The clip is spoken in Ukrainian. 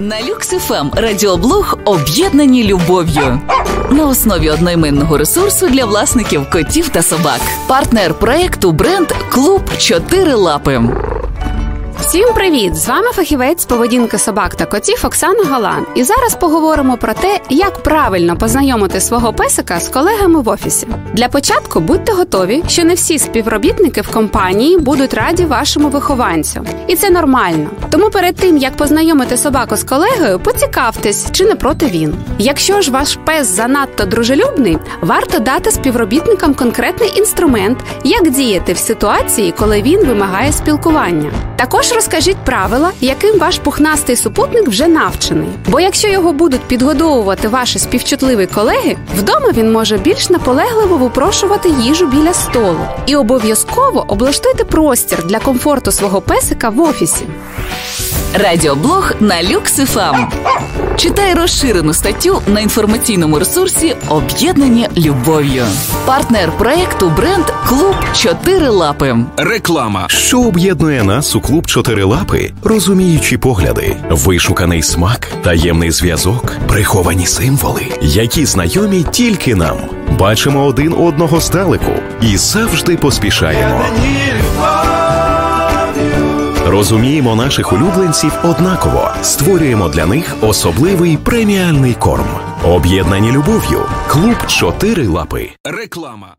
На Люксифем радіоблог об'єднані любов'ю на основі одноіменного ресурсу для власників котів та собак. Партнер проекту бренд Клуб Чотири Лапи. Всім привіт! З вами фахівець поведінки собак та котів Оксана Галан. І зараз поговоримо про те, як правильно познайомити свого песика з колегами в офісі. Для початку будьте готові, що не всі співробітники в компанії будуть раді вашому вихованцю, і це нормально. Тому перед тим як познайомити собаку з колегою, поцікавтесь, чи не проти він. Якщо ж ваш пес занадто дружелюбний, варто дати співробітникам конкретний інструмент, як діяти в ситуації, коли він вимагає спілкування. Також розкажіть правила, яким ваш пухнастий супутник вже навчений. Бо якщо його будуть підгодовувати ваші співчутливі колеги, вдома він може більш наполегливо випрошувати їжу біля столу. І обов'язково облаштуйте простір для комфорту свого песика в офісі. Радіоблог на Люксифам. Читай розширену статтю на інформаційному ресурсі Об'єднані любов'ю. Партнер проекту бренд Клуб Чотири Лапи. Реклама. Що об'єднує нас у клуб Чотирилапи? Розуміючі погляди, вишуканий смак, таємний зв'язок, приховані символи, які знайомі тільки нам. Бачимо один одного здалеку і завжди поспішаємо. Розуміємо наших улюбленців однаково, створюємо для них особливий преміальний корм. Об'єднані любов'ю. Клуб Чотири Лапи. Реклама.